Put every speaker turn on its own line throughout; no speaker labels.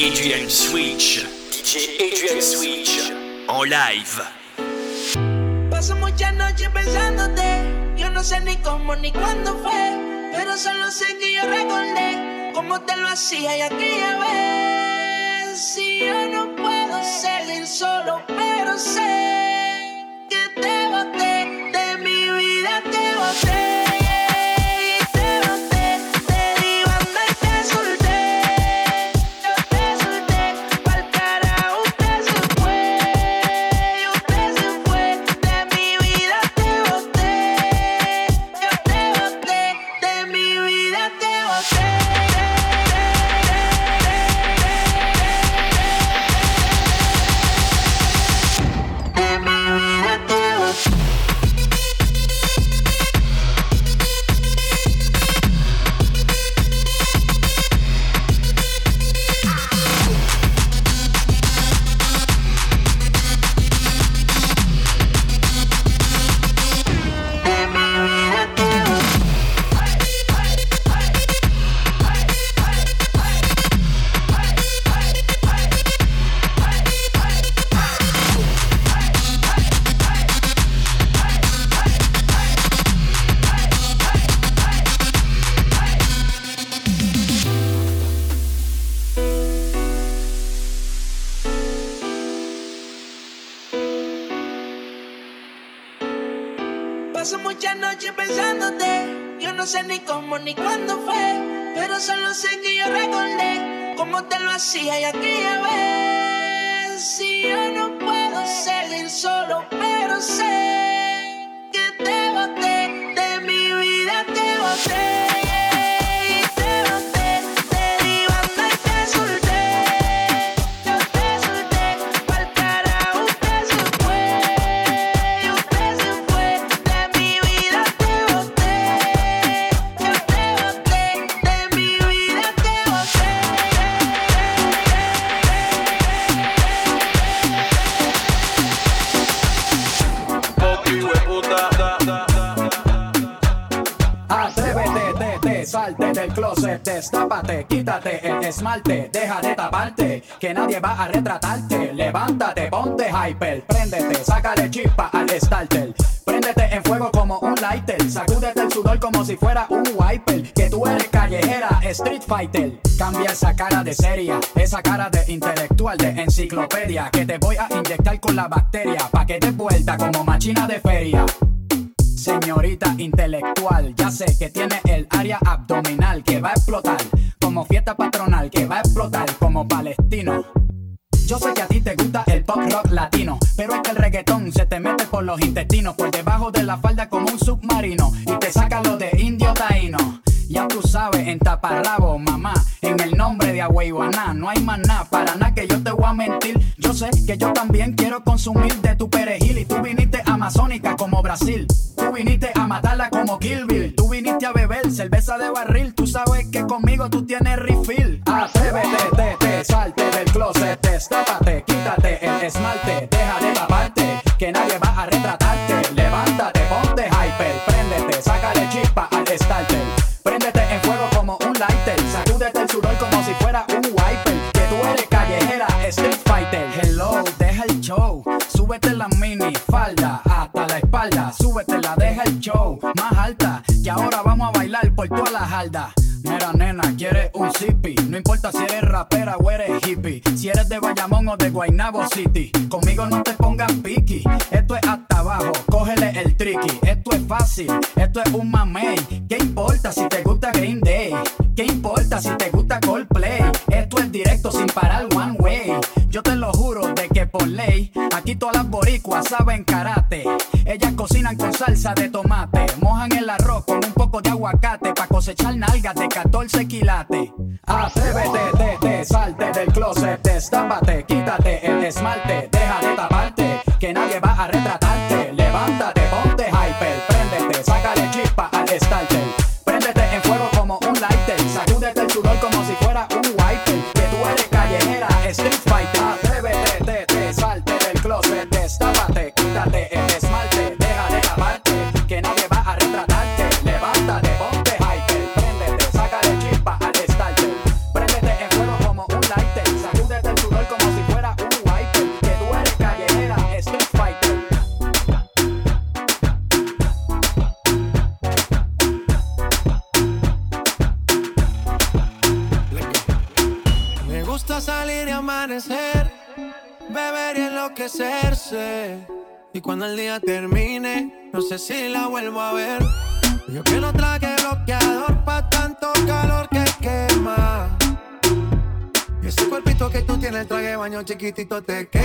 Adrian Switch. DJ Adrian Switch. En live.
Paso muchas noches pensándote. Yo no sé ni cómo ni cuándo fue. Pero solo sé que yo recordé cómo te lo hacía y aquella vez. Si yo no puedo seguir solo, pero sé cómo ni cuándo fue. Pero solo sé que yo recordé cómo te lo hacía y aquella vez. Si yo no puedo seguir solo, pero sé
quítate el esmalte, deja de taparte, que nadie va a retratarte. Levántate, ponte hyper, préndete, sácale chispa al starter. Préndete en fuego como un lighter, sacúdete el sudor como si fuera un wiper. Que tú eres callejera, street fighter. Cambia esa cara de seria, esa cara de intelectual, de enciclopedia. Que te voy a inyectar con la bacteria, pa' que te vuelta como machina de feria. Señorita intelectual, ya sé que tiene el área abdominal que va a explotar, como fiesta patronal que va a explotar como palestino. Yo sé que a ti te gusta el pop rock latino, pero es que el reggaetón se te mete por los intestinos, por debajo de la falda como un submarino, y te saca lo de indio taíno. Ya tú sabes, en taparrabo, mamá, en el nombre de Agüeyuaná, no hay más nada, para nada que yo te voy a mentir. Yo sé que yo también quiero consumir de tu perejil, y tú viniste amazónica como Brasil. Tú viniste a matarla como Kill Bill. Tú viniste a beber cerveza de barril. Tú sabes que conmigo tú tienes refill. Atrévete, te, te, salte del closet, destápate, quítate el esmalte, deja de taparte, que nadie va a retratarte. Levántate, ponte hyper, préndete, sácale chispa al starter. Préndete en fuego como un lighter, sacúdete el sudor como si fuera un wiper. Que tú eres callejera, street fighter. Hello, deja el show, súbete la mini falda hasta la espalda, súbete la deja el show más alta. Y ahora vamos a bailar por toda la jarda. Mira, nena, quieres un zippy. No importa si eres rapera o eres hippie. Si eres de Bayamón o de Guaynabo City. Conmigo no te pongas piqui. Esto es hasta abajo, cógele el tricky. Esto es fácil, esto es un mamey. ¿Qué importa si te gusta Green Day? ¿Qué importa si te gusta Coldplay? Esto es directo sin parar one way. Yo te lo juro de que por ley, aquí todas las boricuas saben karate. De tomate, mojan el arroz con un poco de aguacate para cosechar nalgas de 14 quilates. Atrévete, te, te, salte del closet, destápate, quítate el esmalte, si
la vuelvo a ver. Yo que no traje bloqueador pa' tanto calor que quema. Y ese cuerpito que tú tienes, traje baño chiquitito te queda.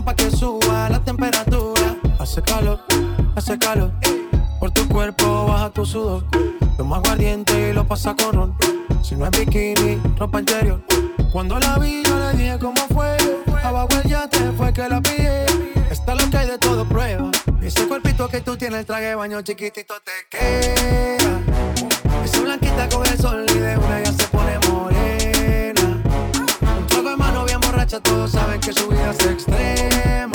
Pa' que suba la temperatura. Hace calor, hace calor. Por tu cuerpo baja tu sudor. Toma aguardiente y lo pasa con ron. Si no es bikini, ropa interior. Cuando la vi, yo le dije cómo fue. Abajo el yate fue que la pillé. Está lo que hay de todo prueba. Ese cuerpito que tú tienes, el traje de baño chiquitito te queda. Esa blanquita con el sol y de una ya se pone borracha, todos saben que su vida es extrema.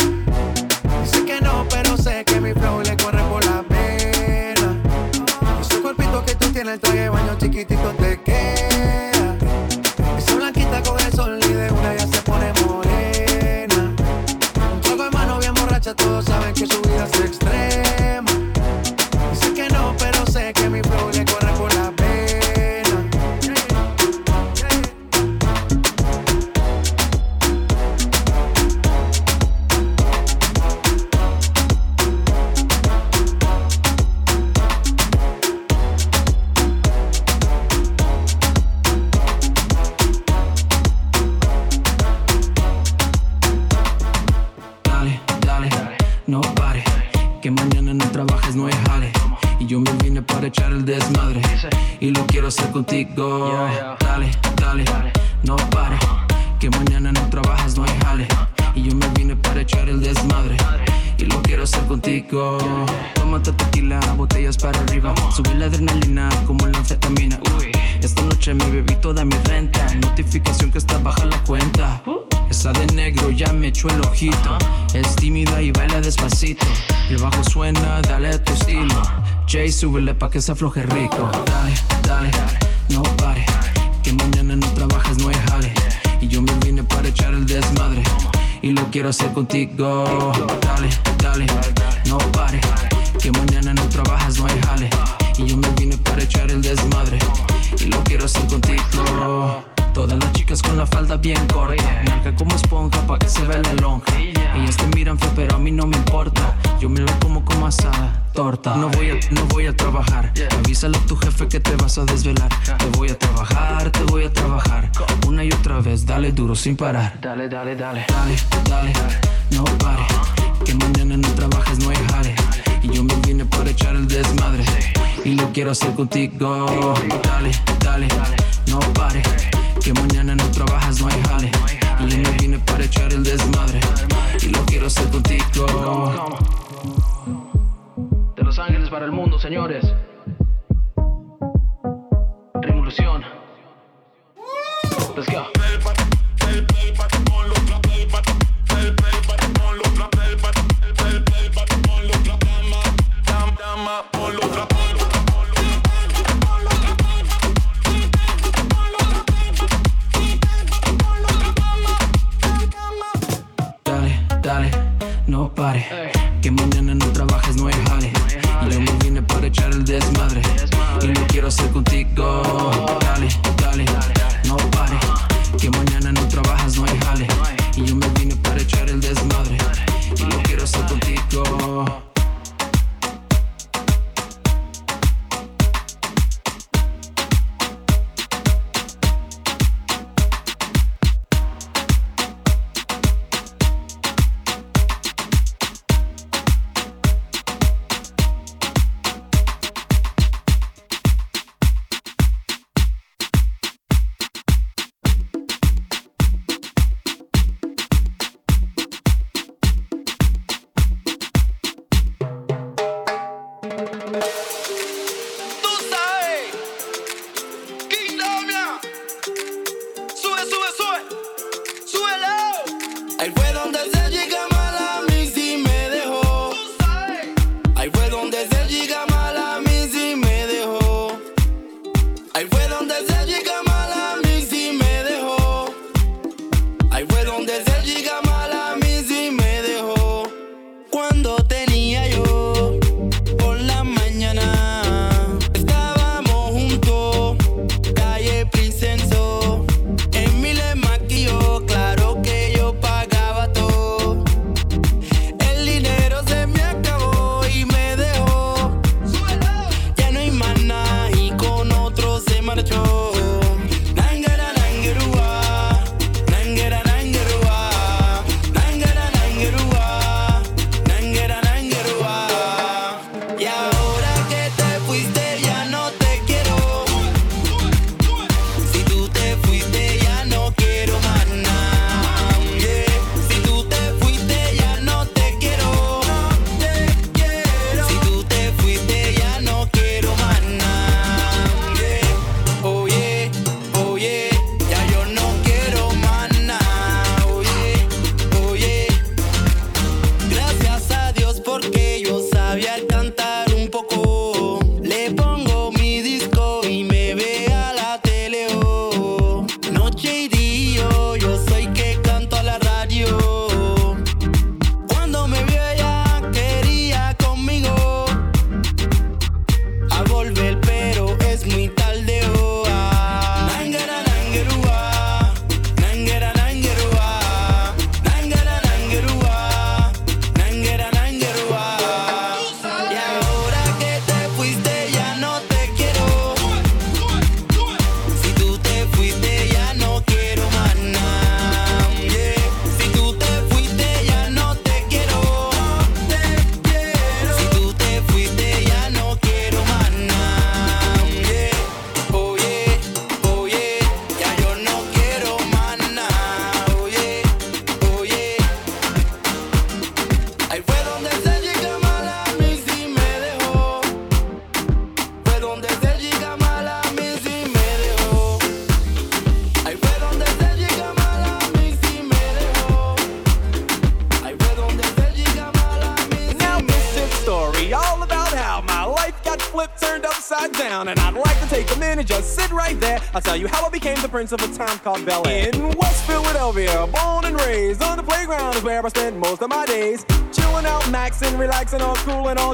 Desmadre. Y lo quiero hacer contigo. Tómate tequila, botellas para arriba. Sube la adrenalina como la anfetamina. Uy, esta noche me bebí toda mi renta. Notificación que está baja la cuenta. Esa de negro ya me echó el ojito. Es tímida y baila despacito. El bajo suena, dale a tu estilo. Jay, súbele pa' que se afloje rico. Dale, dale, no quiero hacer contigo. Dale, dale, no pare. Que mañana no trabajas, no hay jale. Y yo me vine para echar el desmadre. Y lo quiero hacer contigo. Todas las chicas con la falda bien corta Marca como esponja pa' que se vea la lonja Ellas te miran feo pero a mí no me importa. Yo me lo como como asada, torta. No voy a, no voy a trabajar. Avísale a tu jefe que te vas a desvelar. Te voy a trabajar, te voy a trabajar. Una y otra vez, dale duro sin parar. Dale, dale, dale. Dale, dale, no pare. Que mañana no trabajes, no hay jale. Y yo me vine para echar el desmadre. Y lo quiero hacer contigo. Dale, dale, no pare. Que mañana no trabajas, no hay jale. Y yo me vine para echar el desmadre. Y lo quiero hacer contigo. De Los Ángeles para el mundo, señores. Revolución. Let's go.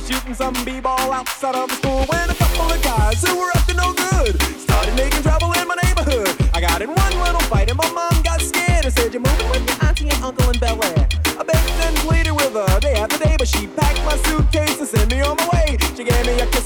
shooting some b-ball outside of the school when a couple of guys who were up to no good started making trouble in my neighborhood. I got in one little fight and my mom got scared and said, "You're moving with your auntie and uncle in Bel Air." I begged and pleaded with her day after day, but she packed my suitcase and sent me on my way. She gave me a kiss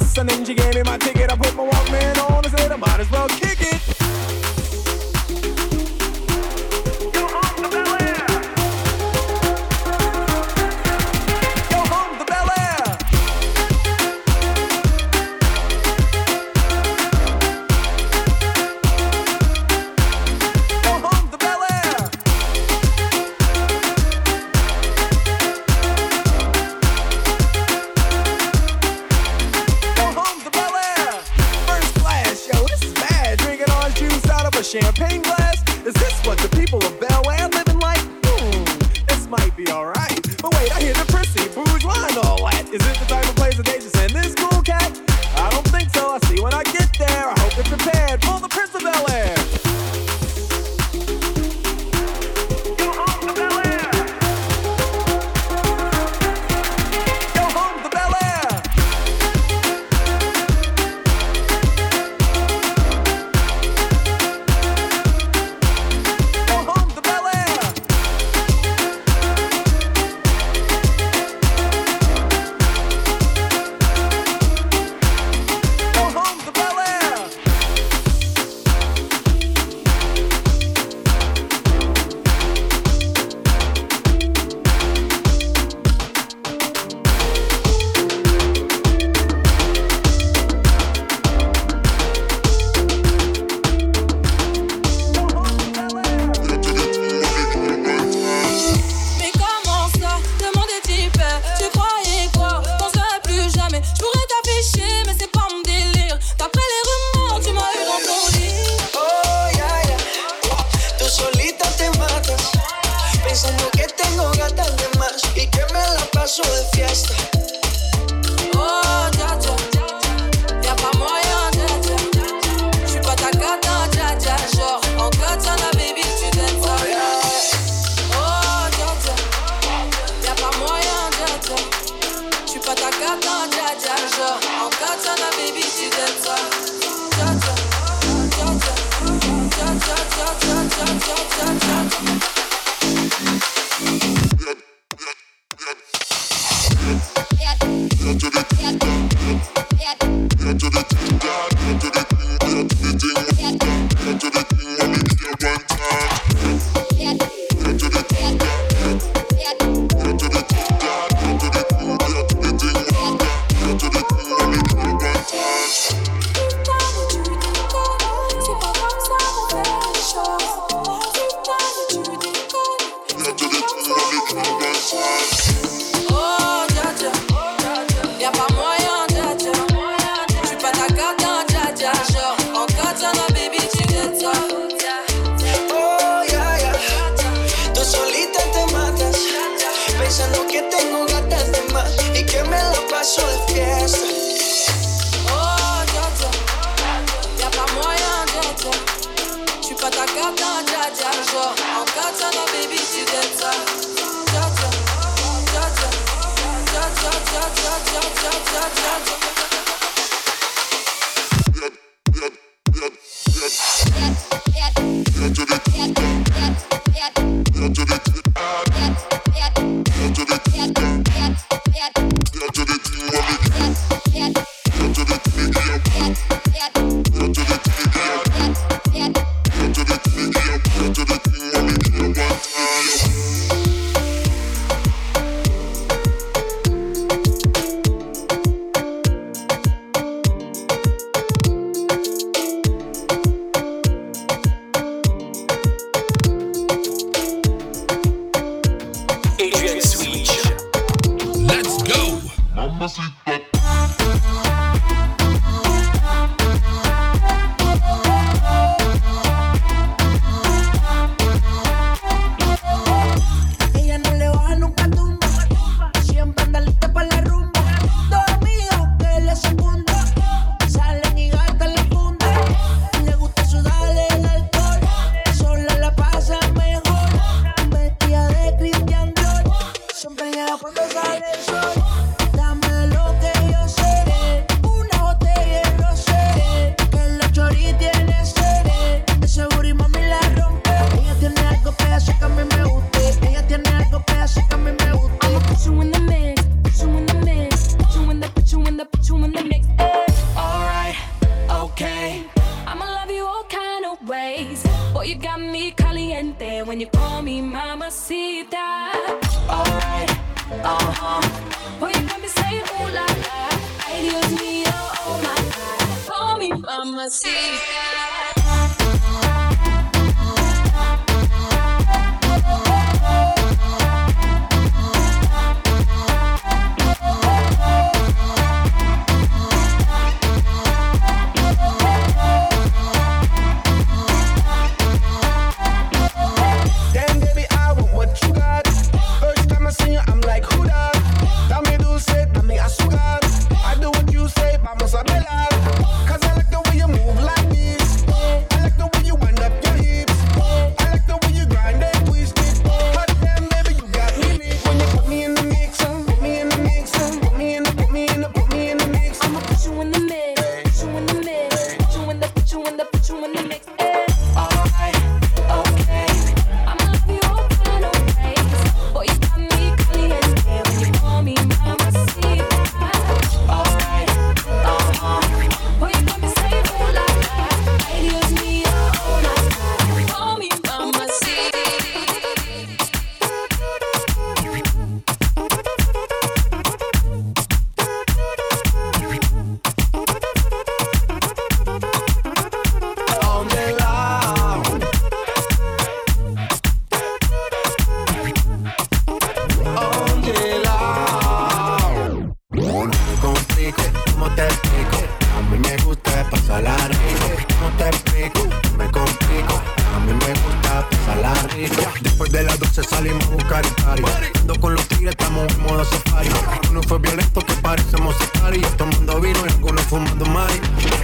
pasarla rico. Después de las 12 salimos a buscar el party. Ando con los tigres, estamos en modo safari. Uno fue violento que parecemos safari. Tomando vino y algunos fumando mari.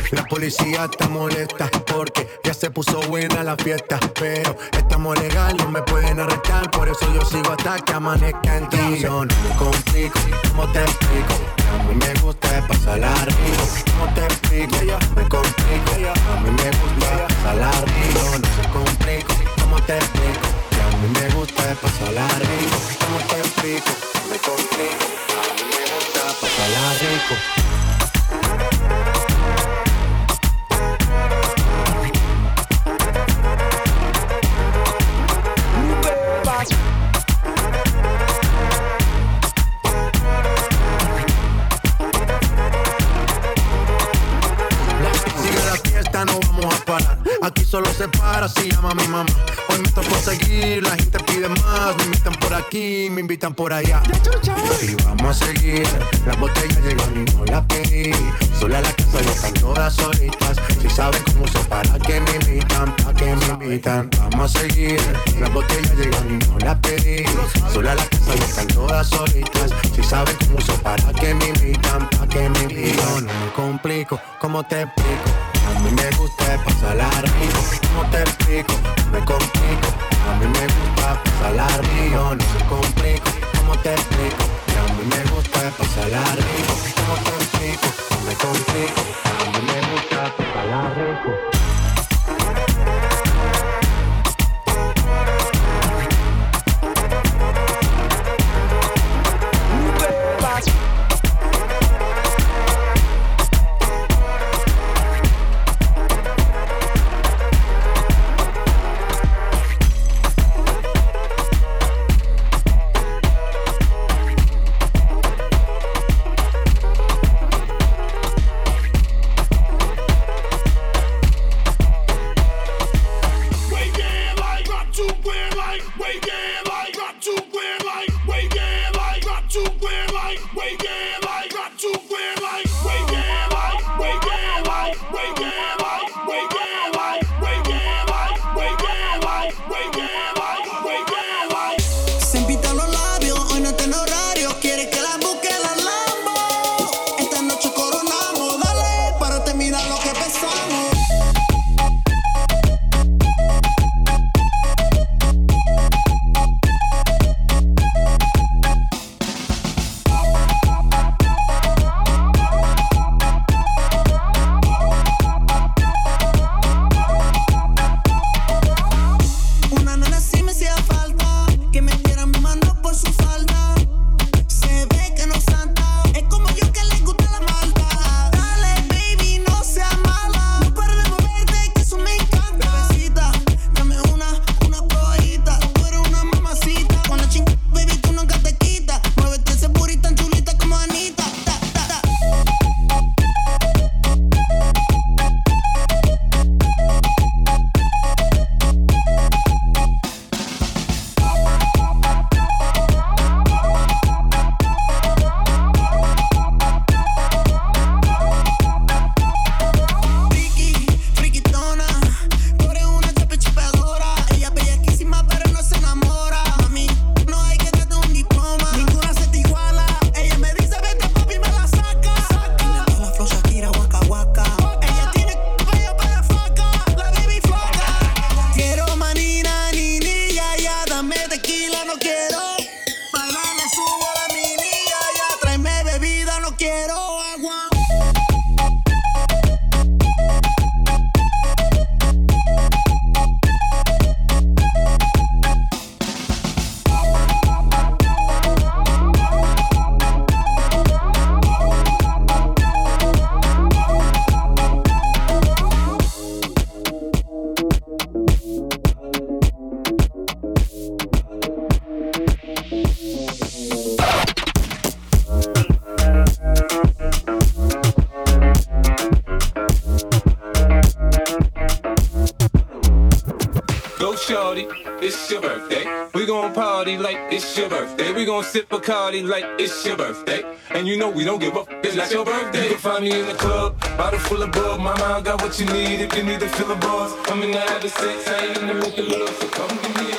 La policía está molesta porque ya se puso buena la fiesta. Pero estamos legal, no me pueden arrestar. Por eso yo sigo hasta que amanezca en ti. Yo no complico, ¿cómo te explico? A mí me gusta pasarla rico. ¿Cómo te explico? Me complico. A mí me gusta pasarla rico. No me complico. ¿Cómo te explico? Mí me gusta pasarla rico. ¿Cómo te explico? Me complico. A mí me gusta pasarla rico. Aquí solo se para si llama mi mamá. Hoy me tocó seguir, la gente pide más. Me invitan por aquí, me invitan por allá. Y vamos a seguir. Las botellas llegan y no las pedí. Sola la casa ya están todas solitas. Si saben cómo se para que me invitan, pa' que me invitan. Vamos a seguir. Las botellas llegan y no las pedí. Sola la casa ya están todas solitas. Si saben cómo se para que me invitan, pa' que me invitan. No me complico, ¿cómo te explico? A mí me gusta pasarla rico. ¿Cómo te explico? Me complico. A mí me gusta pasarla rico. No me complico. ¿Cómo te explico? A mí me gusta pasarla rico. ¿Cómo te explico? Me complico. A mí me gusta pasarla rico.
Bacardi like it's your birthday. And you know we don't give up, it's not your birthday. You can find me in the club, bottle full of bug. Mama, I got what you need if you need to fill a buzz. I'm in the habit sex, I ain't in the making love, so come give me a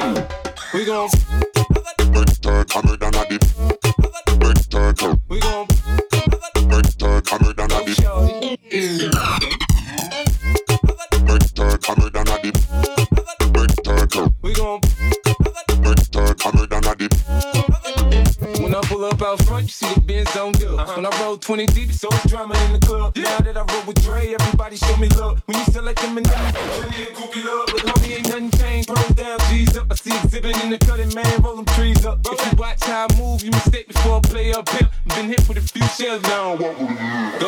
hug. We gon' 20 deep, so it's drama in the club. Now that I roll with Dre, everybody show me love. When you select them and them, plenty of groupie love. But homie, ain't nothing changed. Roll down, G's up. I see exhibit in the cutting, man, roll them trees up. If you watch how I move, you mistake before I play up here. Been hit with a few shells now.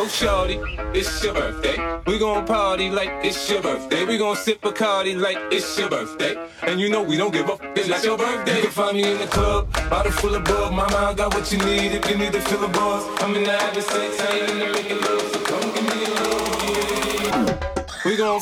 Shorty, it's your birthday. We gon' party like it's your birthday. We gon' sip Bacardi like it's your birthday. And you know we don't give up, it's not your birthday. You can find me in the club, bottle full of bug. Mama, I got what you need if you need to fill a buzz. I'm in the habit sex, I ain't in the making love, so come give me a love. Yeah. We gon'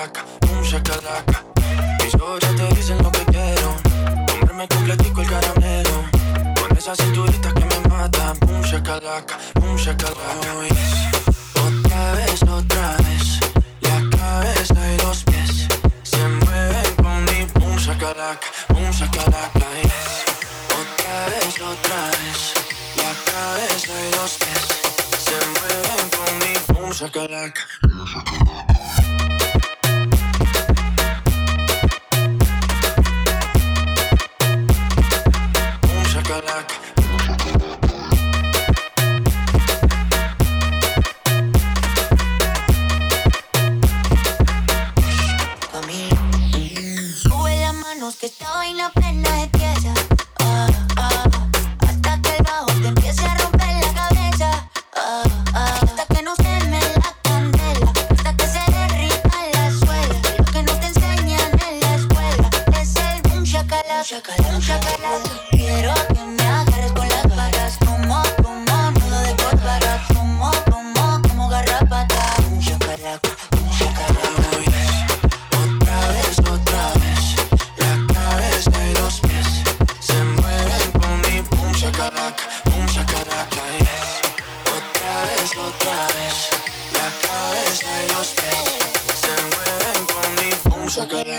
shakalaka, pum, shakalaka. Mis ojos te dicen lo que quiero. Comerme completico el caramelo. Con esa cinturita que me mata. Pum, shakalaka, pum, shakalaka.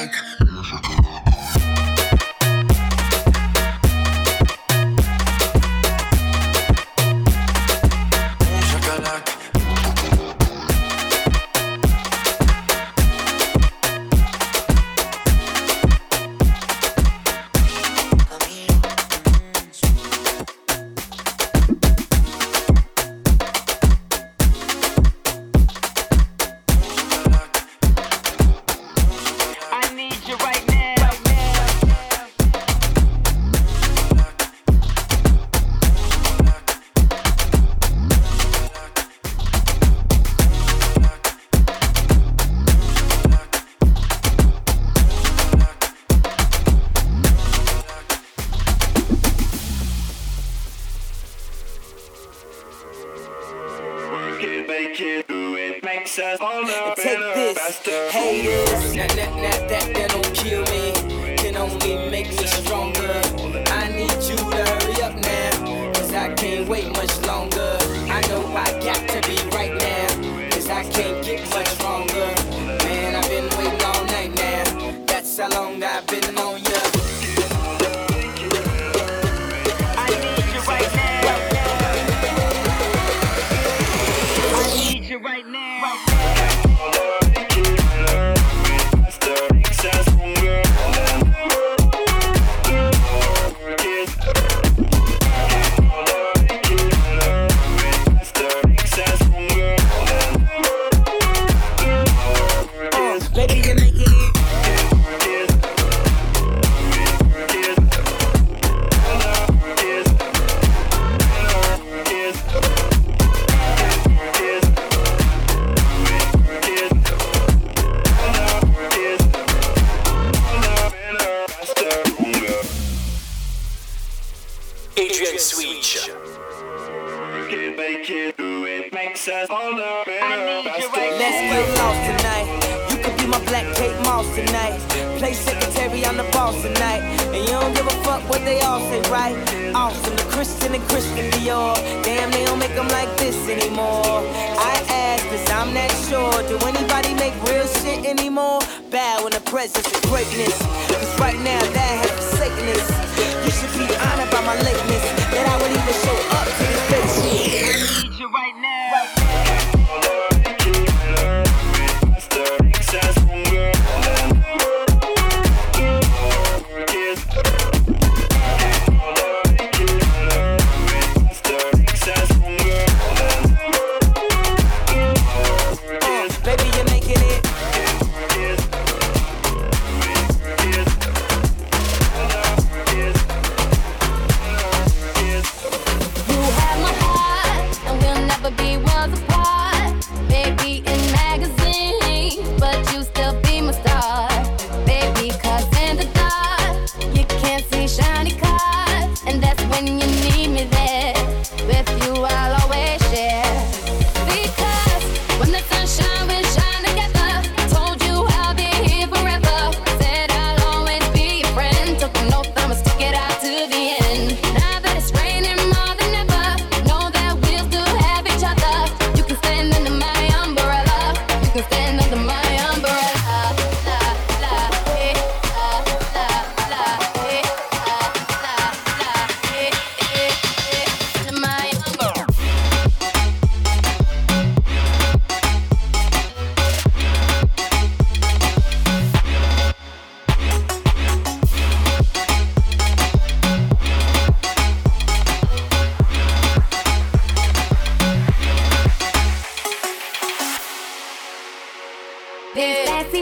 Shakalaka.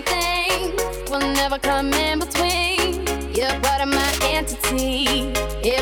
things will never come in between. You're part of my entity.
Yeah.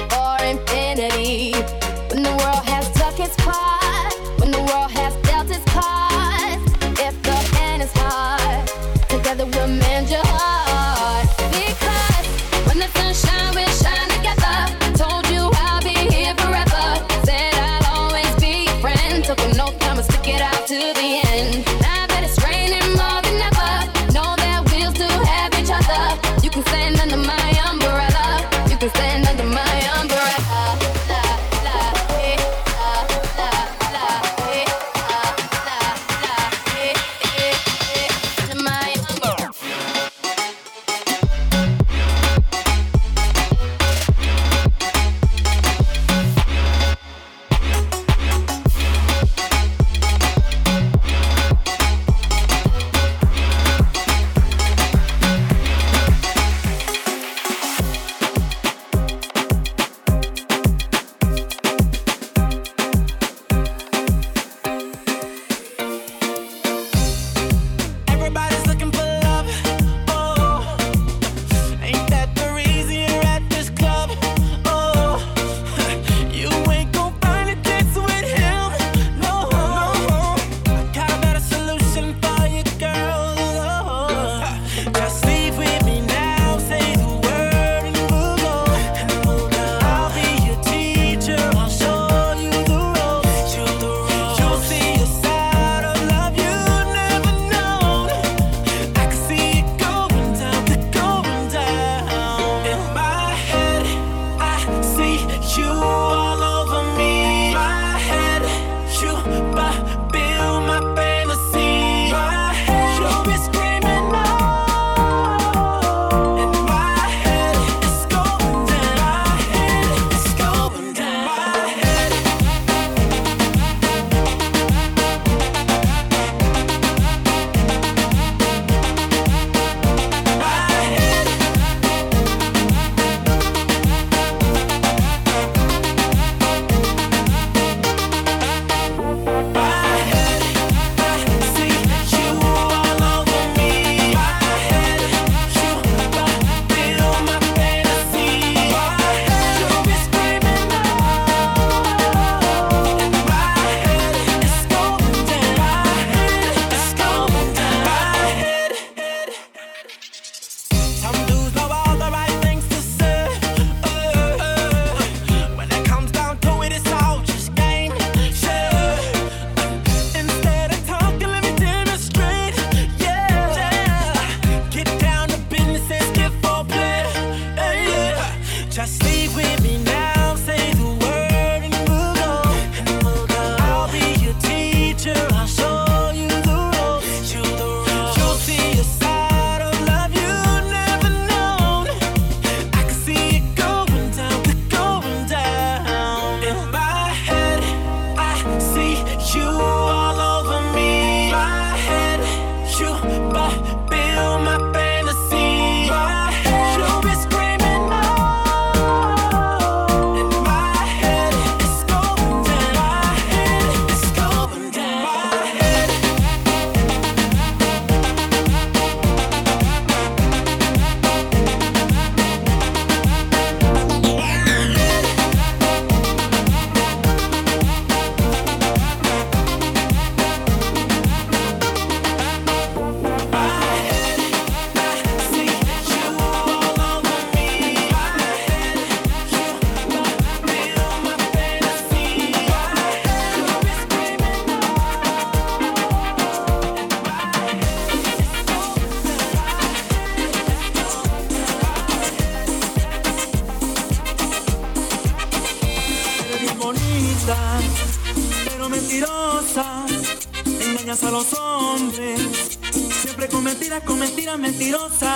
los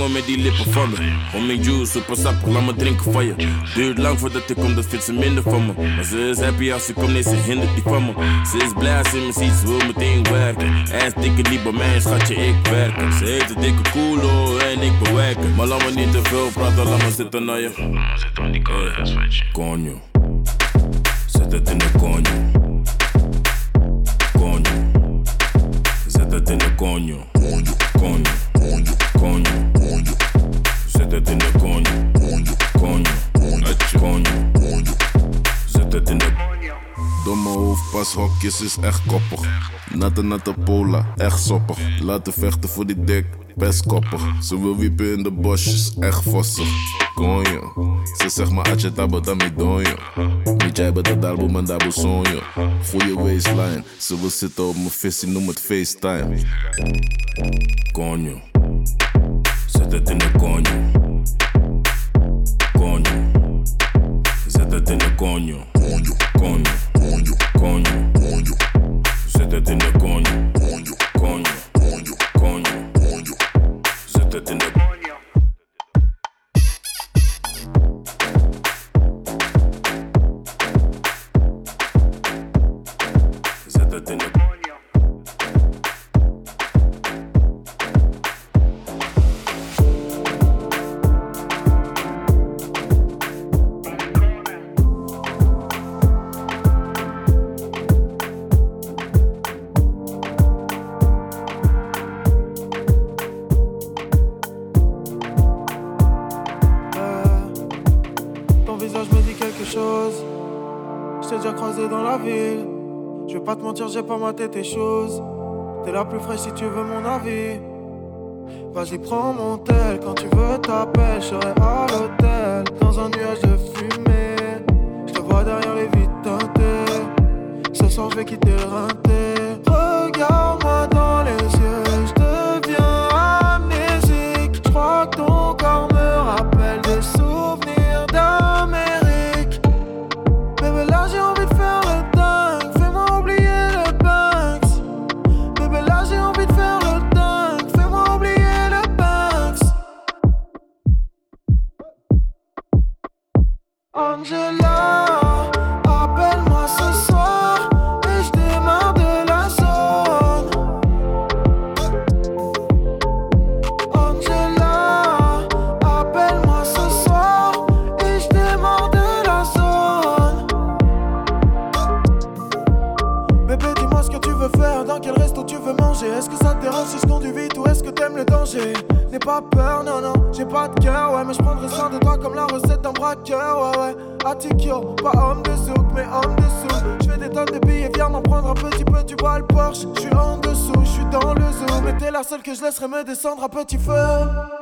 jongen, met die lippen van me. Homing juice, super sap, laat me drinken van je. Duurt lang voordat ik kom, dat vindt ze minder van me. Maar ze is happy als ze komt, nee, ze hindert die van me. Ze is blij als ze me ziet, ze wil meteen werken. En dikke niet bij mij, schatje, ik werk. Ze heeft een dikke koelo en ik bewerken. Maar laat me niet te veel praten, laat me zitten naar je. Zit aan die koude Coño, zet het in de coño. Coño, zet het in de coño.
Hoofdpashokjes is echt koppig. Natte natte pola, echt soppig. Laten vechten voor die dik, best koppig. Ze wil wiepen in de bosjes, echt vossig. Konjo, ze zegt maar atje tabo dami donjo. Niet jij bent het dalbo man dabo sonjo. Goeie waistline, ze wil zitten op mijn visie, noem het FaceTime.
coño. Zet het in de coño. Coño. Zet het in de coño. Coño, coño, coño. Coño. Se te tiene coño.
j'ai pas ma tête et choses. T'es la plus fraîche si tu veux mon avis. Vas-y, prends mon tel, quand tu veux t'appelles, je serai à l'hôtel. Dans un nuage de fumée, je te vois derrière les vitres teintées. Ce soir, je vais quitter le rinté. je laisserai me descendre à petit feu.